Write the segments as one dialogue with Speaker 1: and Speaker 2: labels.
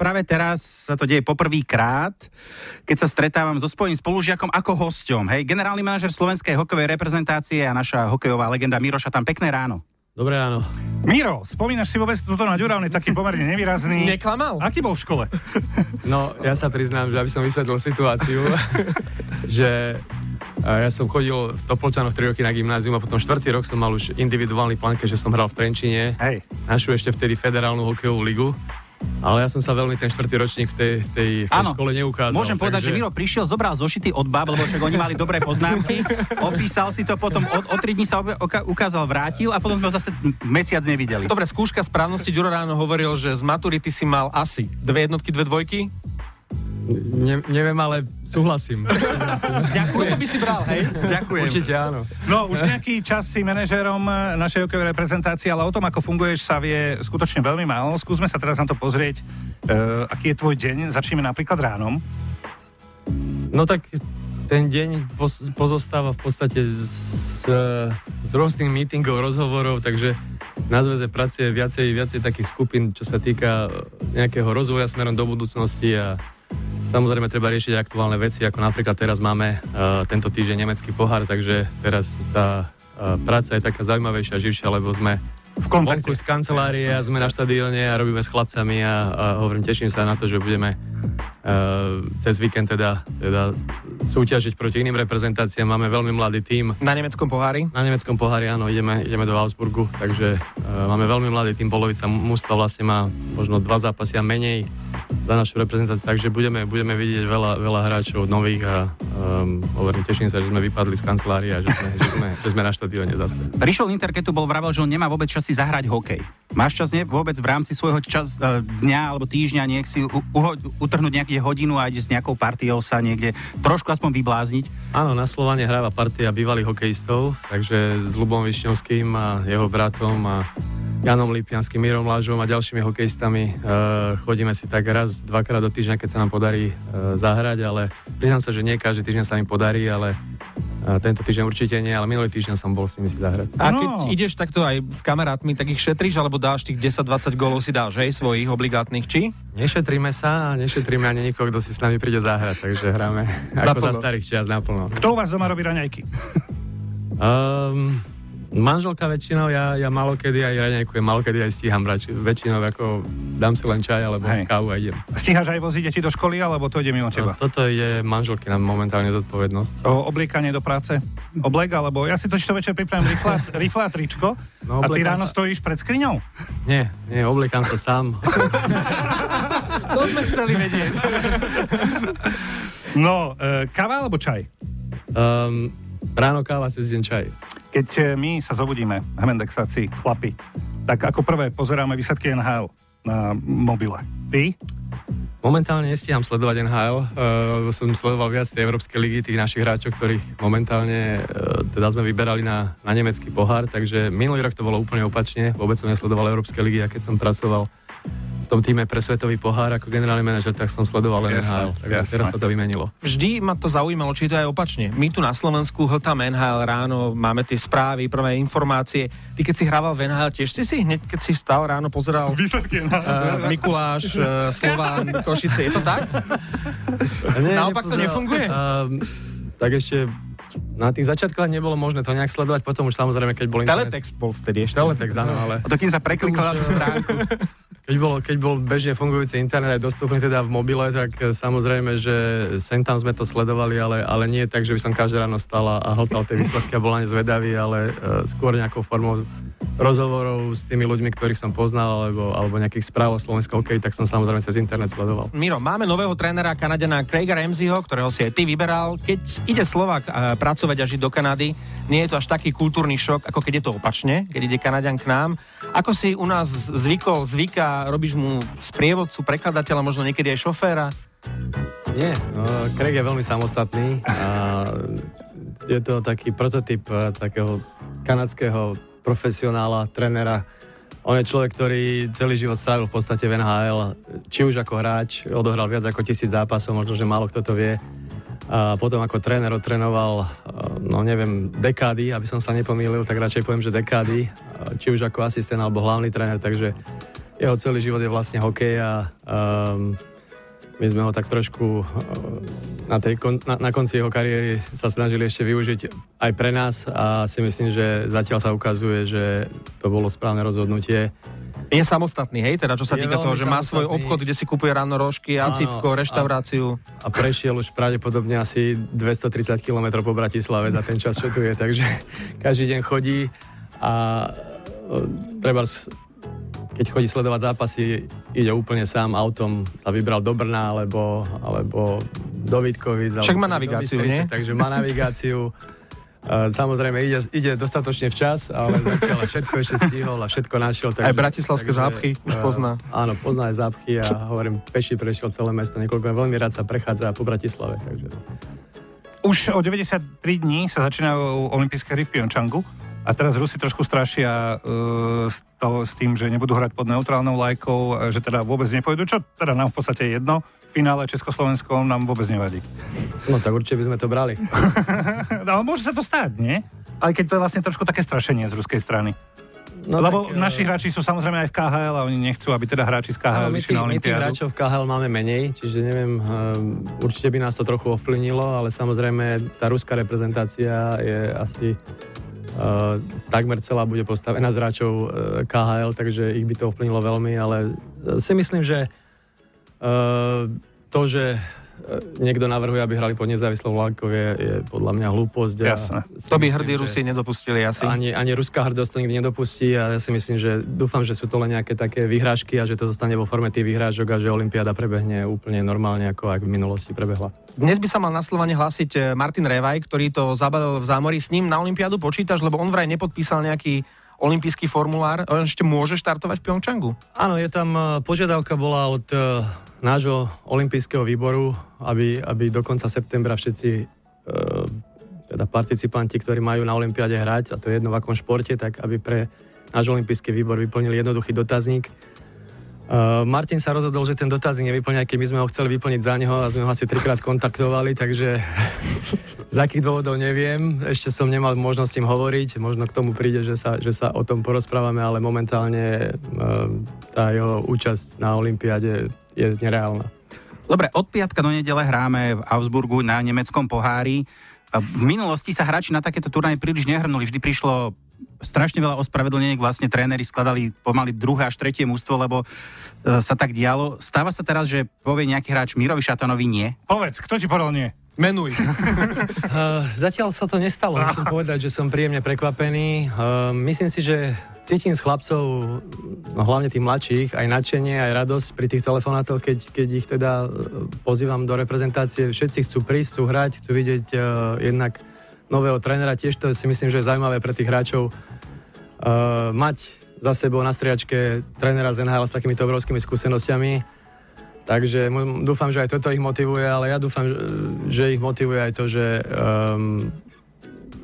Speaker 1: práve teraz sa to deje poprvýkrát, keď sa stretávam so svojím spolužiakom ako hosťom. Hej, generálny manažer slovenskej hokejovej reprezentácie a naša hokejová legenda Miroša tam pekné ráno.
Speaker 2: Dobré ráno.
Speaker 3: Miro, spomínaš si vôbec toto na je taký pomerne nevýrazný.
Speaker 4: Neklamal?
Speaker 3: Aký bol v škole?
Speaker 2: No, ja sa priznám, že aby som vysvetlil situáciu, že ja som chodil v Topolčanoch 3 roky na gymnázium a potom 4. rok som mal už individuálny plán, keďže som hral v Trenčine.
Speaker 3: Hej.
Speaker 2: Našu ešte vtedy federálnu hokejovú ligu. Ale ja som sa veľmi ten štvrtý ročník v tej, tej, v tej
Speaker 1: Áno,
Speaker 2: škole neukázal.
Speaker 1: Môžem povedať, že Miro prišiel, zobral zošity od bab, lebo však oni mali dobré poznámky, opísal si to, potom o, o tri dní sa obe- oka- ukázal, vrátil a potom sme ho zase mesiac nevideli.
Speaker 4: Dobre, skúška správnosti Ďuro ráno hovoril, že z maturity si mal asi dve jednotky, dve dvojky.
Speaker 2: Ne, neviem, ale súhlasím.
Speaker 4: Ďakujem. by si bral, hej?
Speaker 1: Ďakujem.
Speaker 2: Určite áno.
Speaker 3: No, už nejaký čas si manažérom eh, našej hokejovej reprezentácie, ale o tom, ako funguješ, sa vie skutočne veľmi málo. Skúsme sa teraz na to pozrieť, uh, aký je tvoj deň. Začneme napríklad ránom.
Speaker 2: No tak ten deň pozostáva v podstate z, z rôznych meetingov, rozhovorov, takže na zväze pracuje viacej, viacej takých skupín, čo sa týka nejakého rozvoja smerom do budúcnosti a samozrejme treba riešiť aktuálne veci, ako napríklad teraz máme uh, tento týždeň nemecký pohár, takže teraz tá uh, práca je taká zaujímavejšia, živšia, lebo sme
Speaker 3: V kontakte.
Speaker 2: vonku z kancelárie a sme na štadióne a robíme s chlapcami a, a hovorím, teším sa na to, že budeme uh, cez víkend teda, teda súťažiť proti iným reprezentáciám. Máme veľmi mladý tím.
Speaker 4: Na nemeckom pohári.
Speaker 2: Na nemeckom pohári, áno, ideme, ideme do Augsburgu, takže uh, máme veľmi mladý tým, polovica mužstva vlastne má možno dva zápasy a menej za našu reprezentáciu, takže budeme, budeme vidieť veľa, veľa hráčov nových a um, hovorím, teším sa, že sme vypadli z kancelárie a že sme, že sme, že sme na štadióne zase.
Speaker 1: Rišo Linter, keď tu bol vravel, že on nemá vôbec čas si zahrať hokej. Máš čas ne, vôbec v rámci svojho čas, e, dňa alebo týždňa nech si u, uho, utrhnúť nejakú hodinu a ide s nejakou partiou sa niekde trošku aspoň vyblázniť?
Speaker 2: Áno, na Slovane hráva partia bývalých hokejistov, takže s Lubom Višňovským a jeho bratom a Janom Lipianským, Mírom Lážom a ďalšími hokejistami uh, chodíme si tak raz, dvakrát do týždňa, keď sa nám podarí uh, zahrať, ale priznám sa, že nie každý týždeň sa mi podarí, ale uh, tento týždeň určite nie, ale minulý týždeň som bol s nimi si zahrať.
Speaker 4: A
Speaker 3: No.
Speaker 4: keď ideš takto aj s kamarátmi, tak ich šetríš, alebo dáš tých 10-20 golov si dáš, hej, svojich obligátnych, či?
Speaker 2: Nešetríme sa a nešetríme ani nikoho, kto si s nami príde zahrať, takže hráme ako za starých čias naplno.
Speaker 3: Kto u vás doma robí raňajky?
Speaker 2: Um, manželka väčšinou, ja, ja malokedy aj raňajkujem, malokedy aj stíham brať. Väčšinou ako dám si len čaj alebo
Speaker 3: Hej.
Speaker 2: kávu a idem.
Speaker 3: Stíhaš aj voziť deti do školy, alebo to ide mimo teba?
Speaker 2: No, toto je manželky na momentálne zodpovednosť.
Speaker 3: O obliekanie do práce? Oblek, alebo ja si totiž to večer pripravím rifle, rifle a tričko
Speaker 2: No,
Speaker 3: a ty ráno
Speaker 2: sa.
Speaker 3: stojíš pred skriňou?
Speaker 2: Nie, nie, obliekam sa sám.
Speaker 4: To sme chceli vedieť.
Speaker 3: No, e, káva alebo čaj?
Speaker 2: Um, ráno káva, cez deň čaj.
Speaker 3: Keď e, my sa zobudíme, hmendexáci, chlapi, tak ako prvé pozeráme výsledky NHL na mobile. Ty?
Speaker 2: Momentálne nestíham sledovať NHL, uh, lebo som sledoval viac tej Európskej ligy, tých našich hráčov, ktorých momentálne uh, teda sme vyberali na, na nemecký pohár, takže minulý rok to bolo úplne opačne, vôbec som nesledoval Európske ligy a keď som pracoval tom týme pre svetový pohár ako generálny manažer, tak som sledoval len NHL, takže
Speaker 3: jasné.
Speaker 2: teraz sa to vymenilo.
Speaker 4: Vždy ma to zaujímalo, či je to aj opačne. My tu na Slovensku hltáme NHL ráno, máme tie správy, prvé informácie. Ty keď si hrával v NHL, tiež si si hneď, keď si vstal ráno, pozeral
Speaker 3: Výsledky
Speaker 4: uh, Mikuláš, uh, Slován, Košice. Je to tak?
Speaker 2: Nie,
Speaker 4: Naopak to
Speaker 2: nepozeral-
Speaker 4: nefunguje?
Speaker 2: Um, tak ešte na tých začiatkoch nebolo možné to nejak sledovať, potom už samozrejme, keď bol internet-
Speaker 4: Teletext bol vtedy ešte.
Speaker 2: Teletext, áno, ale
Speaker 1: A to kým sa preklikol na tú stránku.
Speaker 2: keď bol, keď bol bežne fungujúci internet aj dostupný teda v mobile, tak e, samozrejme, že sem tam sme to sledovali, ale, ale nie tak, že by som každé ráno stal a, hltal tie výsledky a bol na ne zvedavý, ale uh, skôr nejakou formou rozhovorov s tými ľuďmi, ktorých som poznal, alebo, alebo nejakých správ o slovenskom hokeji, tak som samozrejme cez internet sledoval.
Speaker 4: Miro, máme nového trénera Kanadena Craiga Ramseyho, ktorého si aj ty vyberal. Keď ide Slovak eh, pracovať a žiť do Kanady, nie je to až taký kultúrny šok, ako keď je to opačne, keď ide Kanaďan k nám. Ako si u nás zvykol, zvyká, robíš mu sprievodcu, prekladateľa, možno niekedy aj šoféra?
Speaker 2: Nie, no, Craig je veľmi samostatný a je to taký prototyp eh, takého kanadského profesionála, trénera. On je človek, ktorý celý život strávil v podstate v NHL, či už ako hráč, odohral viac ako tisíc zápasov, možno, že málo kto to vie. A potom ako tréner odtrénoval, eh, no neviem, dekády, aby som sa nepomýlil, tak radšej poviem, že dekády, či už ako asistent alebo hlavný tréner, takže jeho celý život je vlastne hokej a um, my sme ho tak trošku uh, na, tej, na, na konci jeho kariéry sa snažili ešte využiť aj pre nás a si myslím, že zatiaľ sa ukazuje, že to bolo správne rozhodnutie.
Speaker 4: Je samostatný, hej, teda čo sa je týka toho, že má svoj obchod, kde si kupuje ráno rožky, acitko, reštauráciu.
Speaker 2: A, a prešiel už pravdepodobne asi 230 km po Bratislave za ten čas, čo tu je, takže každý deň chodí a treba keď chodí sledovať zápasy, ide úplne sám autom, sa vybral do Brna alebo, alebo do Vítkovic.
Speaker 4: Však má navigáciu, nie?
Speaker 2: Takže má navigáciu. Samozrejme, ide, ide dostatočne včas, ale zatiaľ všetko ešte stihol a všetko našiel.
Speaker 4: Takže, aj bratislavské takže, zápchy už pozná.
Speaker 2: Áno, pozná aj zápchy a hovorím, peši prešiel celé mesto niekoľko, veľmi rád sa prechádza po Bratislave. Takže...
Speaker 3: Už o 93 dní sa začínajú olympijské hry v Pyeongchangu. A teraz Rusi trošku strašia uh, s, to, s tým, že nebudú hrať pod neutrálnou lajkou, že teda vôbec nepôjdu, čo teda nám v podstate je jedno. V finále Československo nám vôbec nevadí.
Speaker 2: No tak určite by sme to brali.
Speaker 3: no, ale môže sa to stať, nie? Aj keď to je vlastne trošku také strašenie z ruskej strany. No Lebo tak, naši hráči sú samozrejme aj v KHL a oni nechcú, aby teda hráči z KHL no, vyšli na
Speaker 2: My tých hráčov v KHL máme menej, čiže neviem, určite by nás to trochu ovplyvnilo, ale samozrejme tá ruská reprezentácia je asi takmer celá bude postavená z hráčov uh, KHL, takže ich by to ovplynilo veľmi, ale si myslím, že to, že niekto navrhuje, aby hrali pod nezávislou vládkou, je, je podľa mňa hlúposť.
Speaker 3: Jasné.
Speaker 4: To by hrdí Rusi nedopustili asi.
Speaker 2: Ani, ani ruská hrdosť to nikdy nedopustí a ja si myslím, že dúfam, že sú to len nejaké také vyhrážky a že to zostane vo forme tých vyhrážok a že Olympiáda prebehne úplne normálne, ako ak v minulosti prebehla.
Speaker 4: Dnes by sa mal na Slovane hlásiť eh, Martin Revaj, ktorý to zabavil v zámori. S ním na Olympiádu počítaš, lebo on vraj nepodpísal nejaký olimpijský formulár. On ešte môže štartovať v Pyeongchangu?
Speaker 2: Áno, je tam, eh, požiadavka bola od eh, nášho olympijského výboru, aby, aby do konca septembra všetci e, teda participanti, ktorí majú na olympiáde hrať, a to je jedno v akom športe, tak aby pre náš olympijský výbor vyplnili jednoduchý dotazník. Uh, Martin sa rozhodol, že ten dotazník nevyplňa, keď my sme ho chceli vyplniť za neho a sme ho asi trikrát kontaktovali, takže z akých dôvodov neviem. Ešte som nemal možnosť s tým hovoriť, možno k tomu príde, že sa, že sa o tom porozprávame, ale momentálne uh, tá jeho účasť na olympiáde je nereálna.
Speaker 1: Dobre, od piatka do nedele hráme v Augsburgu na nemeckom pohári. V minulosti sa hráči na takéto turnaje príliš nehrnuli. Vždy prišlo strašne veľa ospravedlnení, vlastne tréneri skladali pomaly druhé až tretie mústvo, lebo e, sa tak dialo. Stáva sa teraz, že povie nejaký hráč Mirovi Šatanovi nie?
Speaker 3: Povedz, kto ti povedal nie?
Speaker 4: Menuj.
Speaker 2: uh, zatiaľ sa to nestalo. Musím povedať, že som príjemne prekvapený. Uh, myslím si, že cítim s chlapcov, no hlavne tých mladších, aj nadšenie, aj radosť pri tých telefonátoch, keď, keď ich teda pozývam do reprezentácie. Všetci chcú prísť, chcú hrať, chcú vidieť uh, jednak nového trénera. Tiež to si myslím, že je zaujímavé pre tých hráčov uh, mať za sebou na striačke trénera z NHL s takýmito obrovskými skúsenostiami. Takže dúfam, že aj toto ich motivuje, ale ja dúfam, že ich motivuje aj to, že um,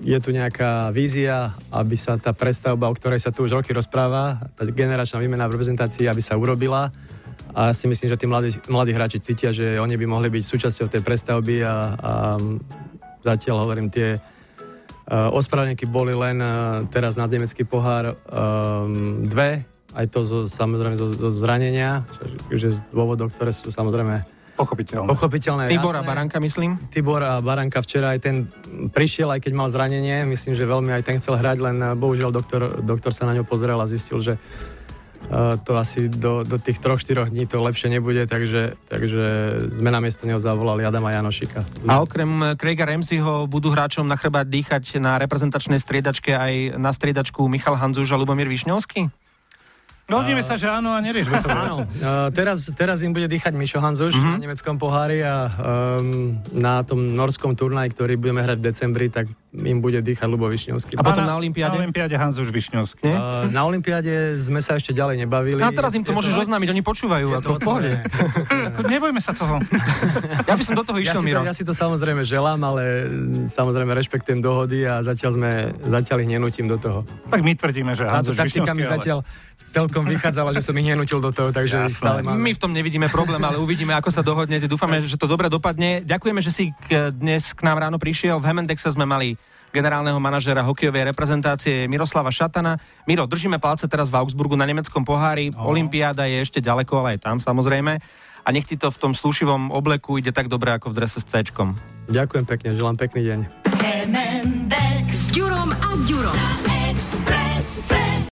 Speaker 2: je tu nejaká vízia, aby sa tá prestavba, o ktorej sa tu už roky rozpráva, tá generačná výmena v reprezentácii, aby sa urobila. A ja si myslím, že tí mladí, mladí hráči cítia, že oni by mohli byť súčasťou tej prestavby a, a zatiaľ hovorím, tie uh, ospravedlníky boli len uh, teraz na nemecký pohár um, dve, aj to zo, samozrejme zo, zo zranenia, že z dôvodov, ktoré sú samozrejme
Speaker 3: Pochopiteľné.
Speaker 2: Pochopiteľné,
Speaker 4: Tibor
Speaker 2: jasné.
Speaker 4: a Baranka, myslím?
Speaker 2: Tibor a Baranka včera aj ten prišiel, aj keď mal zranenie. Myslím, že veľmi aj ten chcel hrať, len eh, bohužiaľ doktor, doktor sa na ňo pozrel a zistil, že to asi do, do tých troch, štyroch dní to lepšie nebude, takže, takže sme na miesto neho zavolali Adama Janošika.
Speaker 4: A okrem Craiga Ramseyho budú hráčom na chrbát dýchať na reprezentačnej striedačke aj na striedačku Michal Hanzuš a Lubomír Višňovský?
Speaker 3: Rodíme sa, že áno a neriešme to.
Speaker 2: Áno, uh, teraz, teraz im bude dýchať Mišo Hanzuš uh-huh. na nemeckom pohári a um, na tom norskom turnaji, ktorý budeme hrať v decembri, tak im bude dýchať Lubo Višňovský.
Speaker 4: A potom na, na Olympiáde?
Speaker 3: Na Olympiáde Hanzuš Višňovský.
Speaker 2: Uh, na Olympiáde sme sa ešte ďalej nebavili.
Speaker 4: No a teraz im to môžeš oznámiť, oni počúvajú a to v pohode.
Speaker 3: Nebojme sa toho.
Speaker 4: ja by som do toho išiel,
Speaker 2: ja
Speaker 4: Miro.
Speaker 2: ja si to samozrejme želám, ale samozrejme rešpektujem dohody a zatiaľ sme, zatiaľ ich nenutím do toho.
Speaker 3: Tak my tvrdíme, že Hanzuš Višňovský,
Speaker 2: ale... zatiaľ celkom vychádzala, že som ich nenútil do toho, takže Jasné. stále máme.
Speaker 4: My v tom nevidíme problém, ale uvidíme, ako sa dohodnete. Dúfame, že to dobre dopadne. Ďakujeme, že si k, dnes k nám ráno prišiel. V Hemendexe sme mali generálneho manažera hokejovej reprezentácie Miroslava Šatana. Miro, držíme palce teraz v Augsburgu na nemeckom pohári. Oh. Olympiáda je ešte ďaleko, ale aj tam samozrejme. A nech ti to v tom slušivom obleku ide tak dobre ako v drese s C.
Speaker 2: Ďakujem pekne, želám pekný deň.
Speaker 5: M&X s Ďurom a Ďurom.